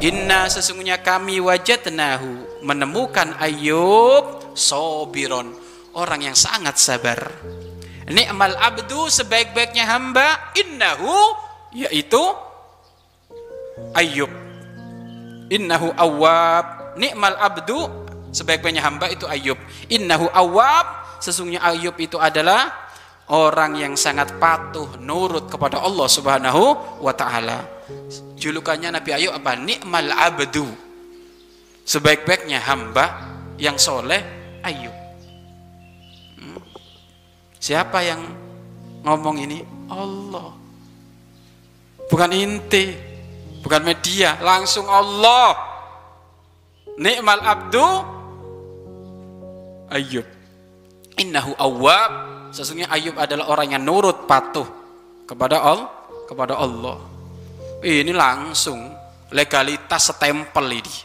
Inna sesungguhnya kami wajadnahu menemukan Ayub sobiron orang yang sangat sabar. Ni'mal abdu sebaik-baiknya hamba innahu yaitu Ayub. Innahu awab. Ni'mal abdu sebaik-baiknya hamba itu Ayub. Innahu awab sesungguhnya Ayub itu adalah orang yang sangat patuh nurut kepada Allah Subhanahu wa taala. Julukannya Nabi Ayub apa? Nikmal abdu. Sebaik-baiknya hamba yang soleh Ayub. Hmm. Siapa yang ngomong ini? Allah. Bukan inti, bukan media, langsung Allah. Nikmal abdu Ayub. Innahu awwab Sesungguhnya Ayub adalah orang yang nurut patuh kepada Allah, kepada Allah. Ini langsung legalitas stempel ini,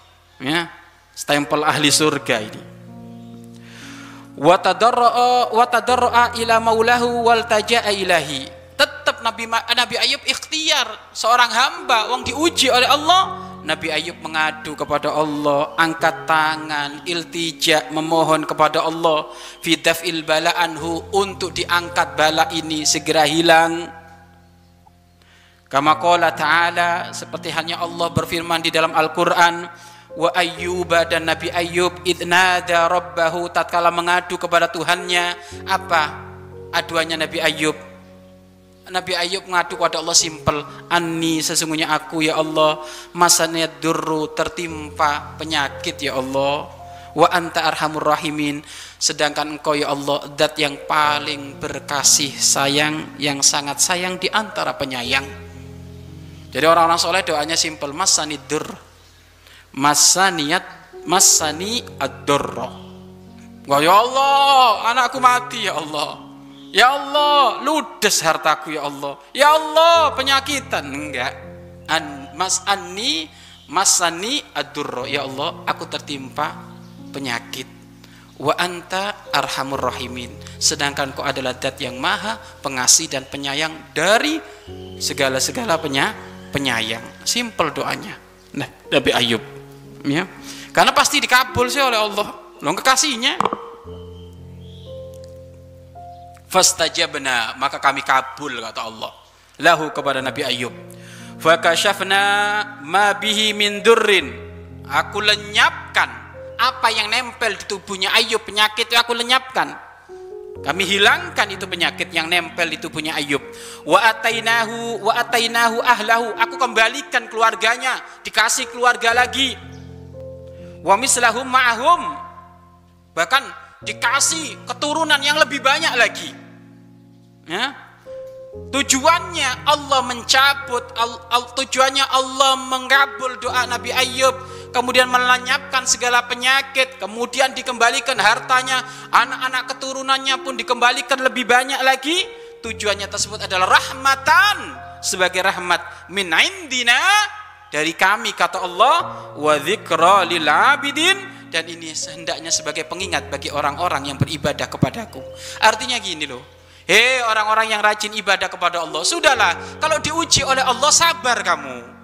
ya, stempel ahli surga ini. Ila maulahu wal ilahi. Tetap Nabi Nabi Ayub ikhtiar seorang hamba wong diuji oleh Allah Nabi Ayub mengadu kepada Allah, angkat tangan, iltija, memohon kepada Allah, fidafil bala anhu untuk diangkat bala ini segera hilang. Kama qala ta'ala seperti hanya Allah berfirman di dalam Al-Qur'an wa ayyuba dan Nabi Ayub idnada rabbahu tatkala mengadu kepada Tuhannya apa aduannya Nabi Ayub Nabi Ayub ngadu kepada Allah simpel Ani sesungguhnya aku ya Allah Masaniyat durru tertimpa penyakit ya Allah. Wa anta arhamur rahimin Sedangkan engkau ya Allah Dat yang paling berkasih sayang Yang sangat sayang di antara penyayang Jadi orang-orang soleh doanya simpel Masanid dur Masaniyat Masani ad-durra Ya Allah anakku mati ya Allah Ya Allah, ludes hartaku ya Allah. Ya Allah, penyakitan enggak. An, mas anni masani adurro. Ya Allah, aku tertimpa penyakit. Wa anta arhamur rahimin. Sedangkan kau adalah dat yang maha pengasih dan penyayang dari segala-segala penya, penyayang. Simple doanya. Nah, Nabi Ayub. Ya. Karena pasti dikabul sih oleh Allah. Lo kekasihnya fastajabna maka kami kabul kata Allah lahu kepada Nabi Ayub fakashafna ma bihi min durrin aku lenyapkan apa yang nempel di tubuhnya Ayub penyakit itu aku lenyapkan kami hilangkan itu penyakit yang nempel di tubuhnya Ayub. Wa atainahu wa atainahu ahlahu. Aku kembalikan keluarganya dikasih keluarga lagi. Wa mislahum ma'ahum. Bahkan dikasih keturunan yang lebih banyak lagi. Ya. Tujuannya Allah mencabut, al, al, tujuannya Allah mengabul doa Nabi Ayub, kemudian melenyapkan segala penyakit, kemudian dikembalikan hartanya, anak-anak keturunannya pun dikembalikan lebih banyak lagi. Tujuannya tersebut adalah rahmatan sebagai rahmat min indina dari kami kata Allah wa dzikra lil abidin dan ini hendaknya sebagai pengingat bagi orang-orang yang beribadah kepadaku. Artinya gini loh Hei orang-orang yang rajin ibadah kepada Allah, sudahlah. Kalau diuji oleh Allah, sabar kamu.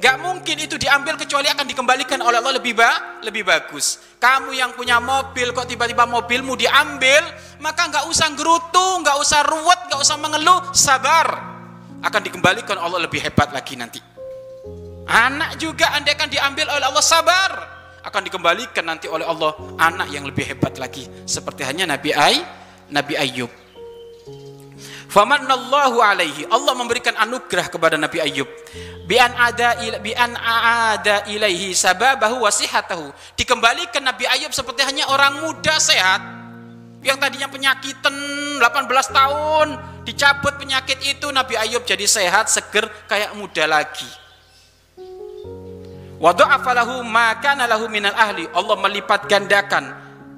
Gak mungkin itu diambil kecuali akan dikembalikan oleh Allah lebih ba lebih bagus. Kamu yang punya mobil kok tiba-tiba mobilmu diambil, maka nggak usah gerutu, nggak usah ruwet, nggak usah mengeluh, sabar. Akan dikembalikan Allah lebih hebat lagi nanti. Anak juga andai akan diambil oleh Allah sabar, akan dikembalikan nanti oleh Allah anak yang lebih hebat lagi. Seperti hanya Nabi Ay, Nabi Ayub. Famanallahu alaihi. Allah memberikan anugerah kepada Nabi Ayub. Bi'an ada bi'an ada ilaihi sababahu wasihatahu. Dikembalikan Nabi Ayub seperti hanya orang muda sehat. Yang tadinya penyakitan 18 tahun, dicabut penyakit itu Nabi Ayub jadi sehat, seger kayak muda lagi. Wa dha'afalahu ma kana lahu minal ahli. Allah melipat gandakan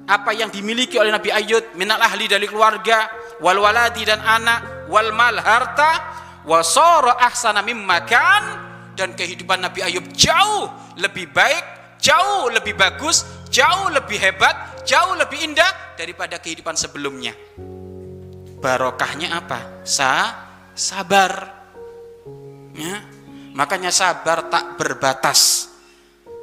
apa yang dimiliki oleh Nabi Ayub minal ahli dari keluarga wal waladi dan anak wal mal harta wasara ahsana mimma kan. Dan kehidupan Nabi Ayub jauh lebih baik jauh lebih bagus jauh lebih hebat jauh lebih indah daripada kehidupan sebelumnya. Barokahnya apa? Sa sabar. Ya. Makanya sabar tak berbatas.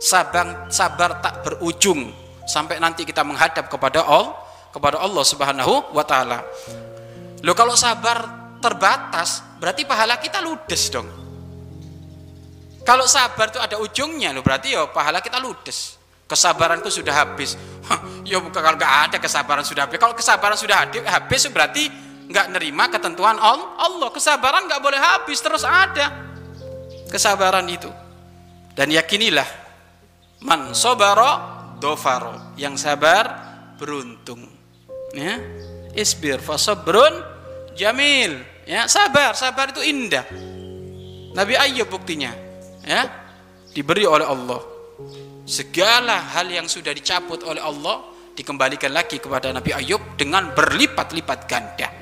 Sabar sabar tak berujung. Sampai nanti kita menghadap kepada Allah kepada Allah Subhanahu wa taala. Loh kalau sabar terbatas, berarti pahala kita ludes dong. Kalau sabar itu ada ujungnya, loh berarti ya pahala kita ludes. Kesabaranku sudah habis. ya bukan kalau nggak ada kesabaran sudah habis. Kalau kesabaran sudah habis berarti nggak nerima ketentuan Allah. Kesabaran nggak boleh habis terus ada kesabaran itu. Dan yakinilah man sobaro dofaro yang sabar beruntung ya isbir fasabrun jamil ya sabar sabar itu indah. Nabi Ayub buktinya ya. Diberi oleh Allah. Segala hal yang sudah dicabut oleh Allah dikembalikan lagi kepada Nabi Ayub dengan berlipat-lipat ganda